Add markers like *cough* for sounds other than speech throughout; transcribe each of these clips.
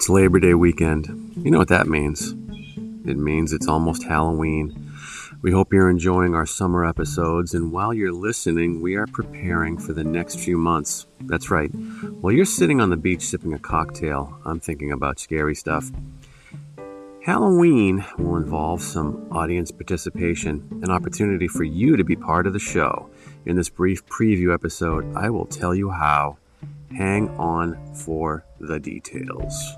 It's Labor Day weekend. You know what that means. It means it's almost Halloween. We hope you're enjoying our summer episodes, and while you're listening, we are preparing for the next few months. That's right. While you're sitting on the beach sipping a cocktail, I'm thinking about scary stuff. Halloween will involve some audience participation, an opportunity for you to be part of the show. In this brief preview episode, I will tell you how. Hang on for the details.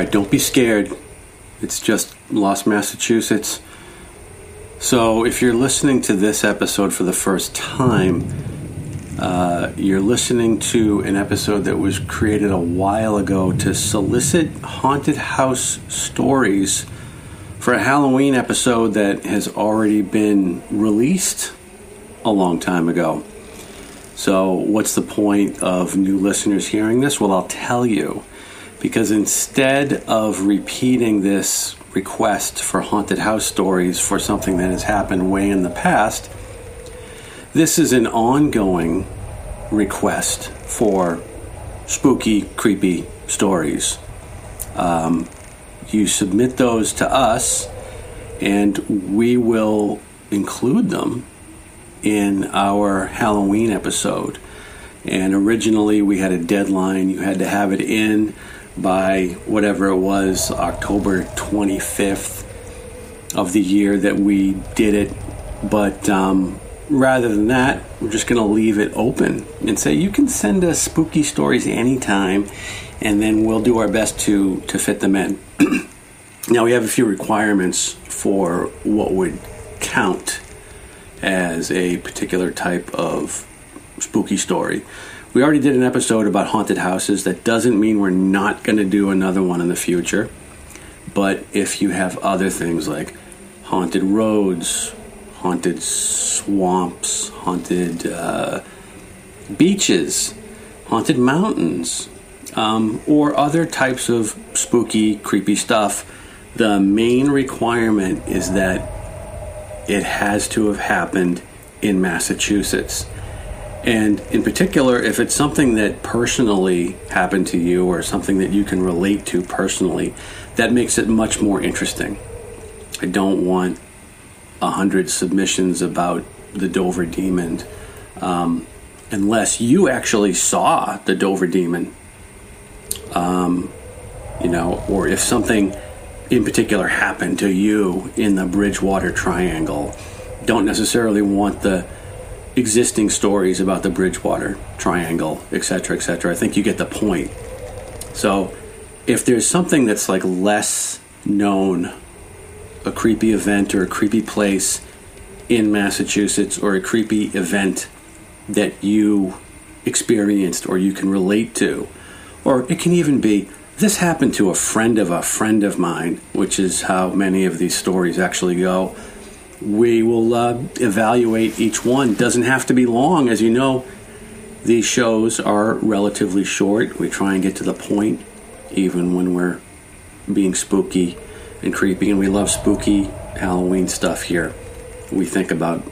Right, don't be scared. It's just Lost Massachusetts. So, if you're listening to this episode for the first time, uh, you're listening to an episode that was created a while ago to solicit haunted house stories for a Halloween episode that has already been released a long time ago. So, what's the point of new listeners hearing this? Well, I'll tell you. Because instead of repeating this request for haunted house stories for something that has happened way in the past. This is an ongoing request for spooky, creepy stories. Um, you submit those to us, and we will include them in our Halloween episode. And originally, we had a deadline, you had to have it in by whatever it was, October 25th of the year that we did it. But um, rather than that, we're just going to leave it open and say you can send us spooky stories anytime, and then we'll do our best to, to fit them in. *clears throat* now, we have a few requirements for what would count as a particular type of spooky story. We already did an episode about haunted houses. That doesn't mean we're not going to do another one in the future. But if you have other things like haunted roads, haunted swamps, haunted uh, beaches, haunted mountains, um, or other types of spooky, creepy stuff, the main requirement is that it has to have happened in Massachusetts. And in particular, if it's something that personally happened to you or something that you can relate to personally, that makes it much more interesting. I don't want a hundred submissions about the Dover Demon um, unless you actually saw the Dover Demon. Um, you know, or if something in particular happened to you in the Bridgewater Triangle. Don't necessarily want the existing stories about the Bridgewater Triangle, etc., etc. I think you get the point. So, if there's something that's like less known, a creepy event or a creepy place in Massachusetts, or a creepy event that you experienced or you can relate to, or it can even be this happened to a friend of a friend of mine, which is how many of these stories actually go we will uh, evaluate each one. Doesn't have to be long, as you know. These shows are relatively short. We try and get to the point, even when we're being spooky and creepy, and we love spooky Halloween stuff here. We think about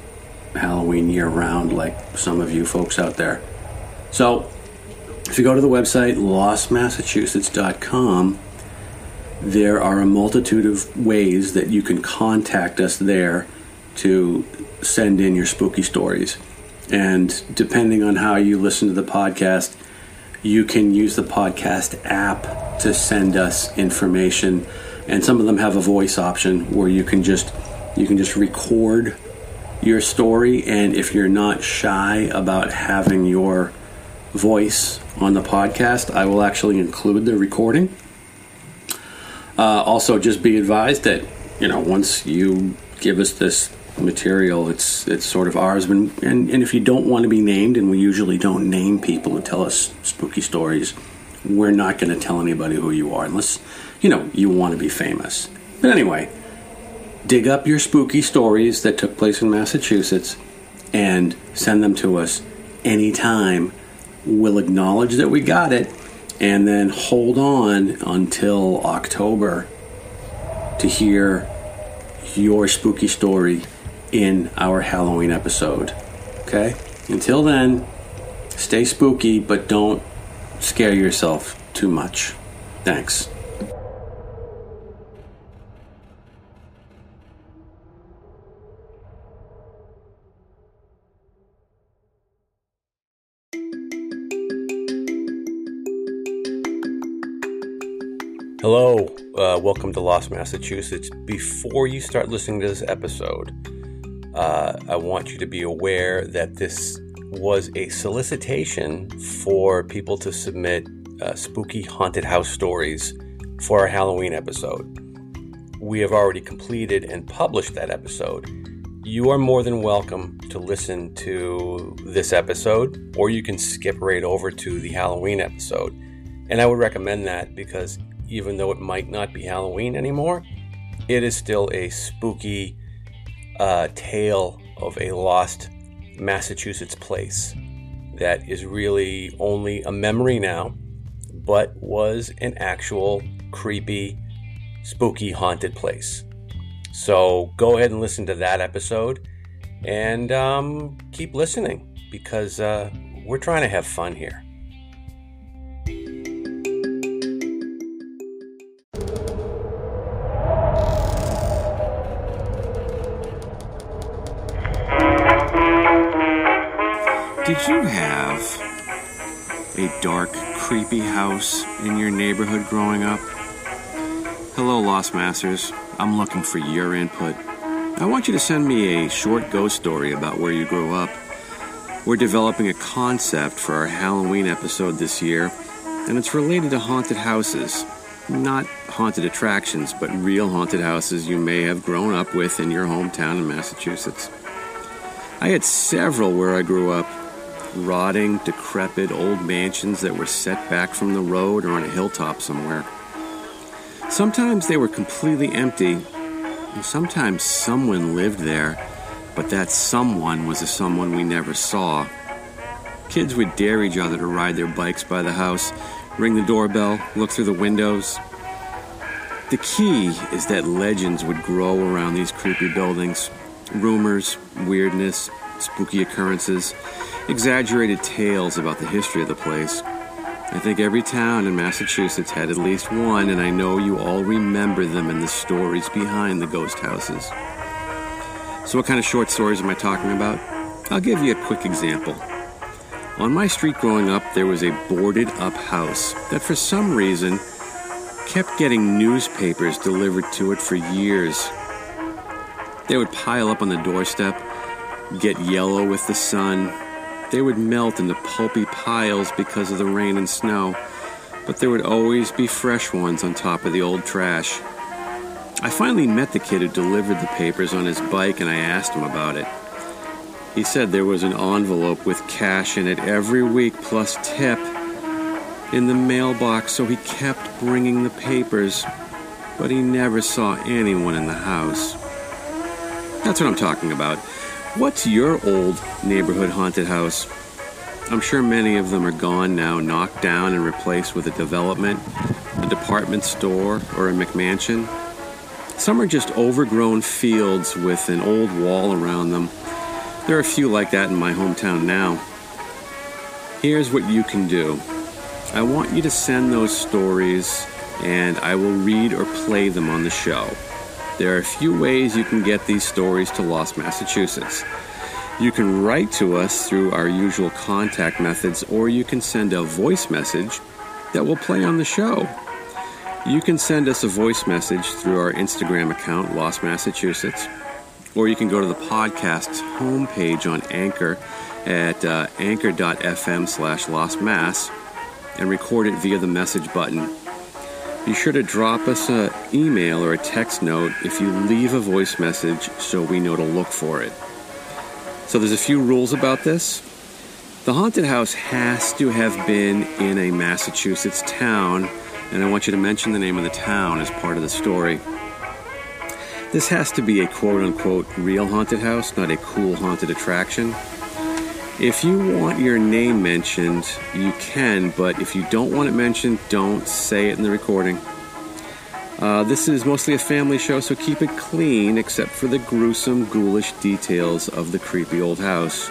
Halloween year round, like some of you folks out there. So, if you go to the website lostmassachusetts.com, there are a multitude of ways that you can contact us there to send in your spooky stories. And depending on how you listen to the podcast, you can use the podcast app to send us information. And some of them have a voice option where you can just you can just record your story and if you're not shy about having your voice on the podcast, I will actually include the recording. Uh, also, just be advised that you know once you give us this material. It's it's sort of ours. And, and, and if you don't want to be named, and we usually don't name people who tell us spooky stories, we're not going to tell anybody who you are unless you know you want to be famous. But anyway, dig up your spooky stories that took place in Massachusetts and send them to us anytime we'll acknowledge that we got it and then hold on until October to hear your spooky story in our Halloween episode. Okay? Until then, stay spooky, but don't scare yourself too much. Thanks. Hello, uh, welcome to Lost Massachusetts. Before you start listening to this episode, uh, I want you to be aware that this was a solicitation for people to submit uh, spooky haunted house stories for our Halloween episode. We have already completed and published that episode. You are more than welcome to listen to this episode, or you can skip right over to the Halloween episode. And I would recommend that because even though it might not be Halloween anymore, it is still a spooky uh, tale of a lost Massachusetts place that is really only a memory now, but was an actual creepy, spooky, haunted place. So go ahead and listen to that episode and um, keep listening because uh, we're trying to have fun here. You have a dark, creepy house in your neighborhood growing up? Hello, Lost Masters. I'm looking for your input. I want you to send me a short ghost story about where you grew up. We're developing a concept for our Halloween episode this year, and it's related to haunted houses. Not haunted attractions, but real haunted houses you may have grown up with in your hometown in Massachusetts. I had several where I grew up rotting, decrepit old mansions that were set back from the road or on a hilltop somewhere. Sometimes they were completely empty, and sometimes someone lived there, but that someone was a someone we never saw. Kids would dare each other to ride their bikes by the house, ring the doorbell, look through the windows. The key is that legends would grow around these creepy buildings rumors, weirdness, spooky occurrences exaggerated tales about the history of the place. I think every town in Massachusetts had at least one, and I know you all remember them and the stories behind the ghost houses. So, what kind of short stories am I talking about? I'll give you a quick example. On my street growing up, there was a boarded up house that for some reason kept getting newspapers delivered to it for years. They would pile up on the doorstep, get yellow with the sun, they would melt into pulpy piles because of the rain and snow, but there would always be fresh ones on top of the old trash. I finally met the kid who delivered the papers on his bike and I asked him about it. He said there was an envelope with cash in it every week plus tip in the mailbox, so he kept bringing the papers, but he never saw anyone in the house. That's what I'm talking about. What's your old neighborhood haunted house? I'm sure many of them are gone now, knocked down and replaced with a development, a department store, or a McMansion. Some are just overgrown fields with an old wall around them. There are a few like that in my hometown now. Here's what you can do I want you to send those stories, and I will read or play them on the show. There are a few ways you can get these stories to Lost Massachusetts. You can write to us through our usual contact methods, or you can send a voice message that will play on the show. You can send us a voice message through our Instagram account, Lost Massachusetts, or you can go to the podcast's homepage on Anchor at uh, anchor.fm slash lostmass and record it via the message button be sure to drop us an email or a text note if you leave a voice message so we know to look for it. So there's a few rules about this. The haunted house has to have been in a Massachusetts town, and I want you to mention the name of the town as part of the story. This has to be a quote unquote real haunted house, not a cool haunted attraction. If you want your name mentioned, you can, but if you don't want it mentioned, don't say it in the recording. Uh, this is mostly a family show, so keep it clean except for the gruesome, ghoulish details of the creepy old house.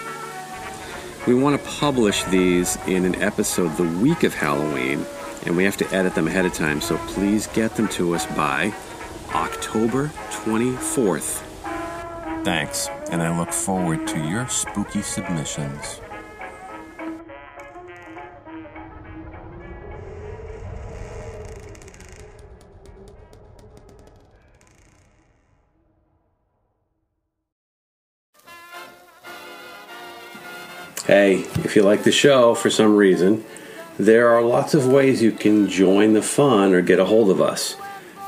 We want to publish these in an episode the week of Halloween, and we have to edit them ahead of time, so please get them to us by October 24th. Thanks, and I look forward to your spooky submissions. Hey, if you like the show for some reason, there are lots of ways you can join the fun or get a hold of us.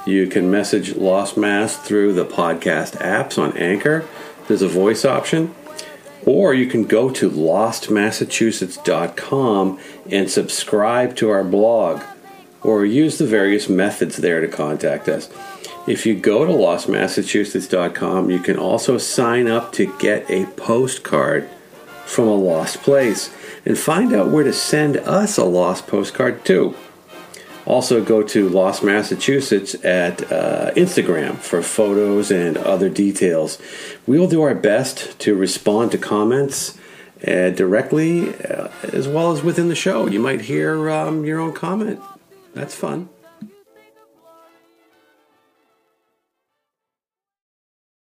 You can message Lost Mass through the podcast apps on Anchor. There's a voice option. Or you can go to lostmassachusetts.com and subscribe to our blog, or use the various methods there to contact us. If you go to lostmassachusetts.com, you can also sign up to get a postcard from a lost place and find out where to send us a lost postcard to. Also, go to Lost Massachusetts at uh, Instagram for photos and other details. We will do our best to respond to comments uh, directly uh, as well as within the show. You might hear um, your own comment. That's fun.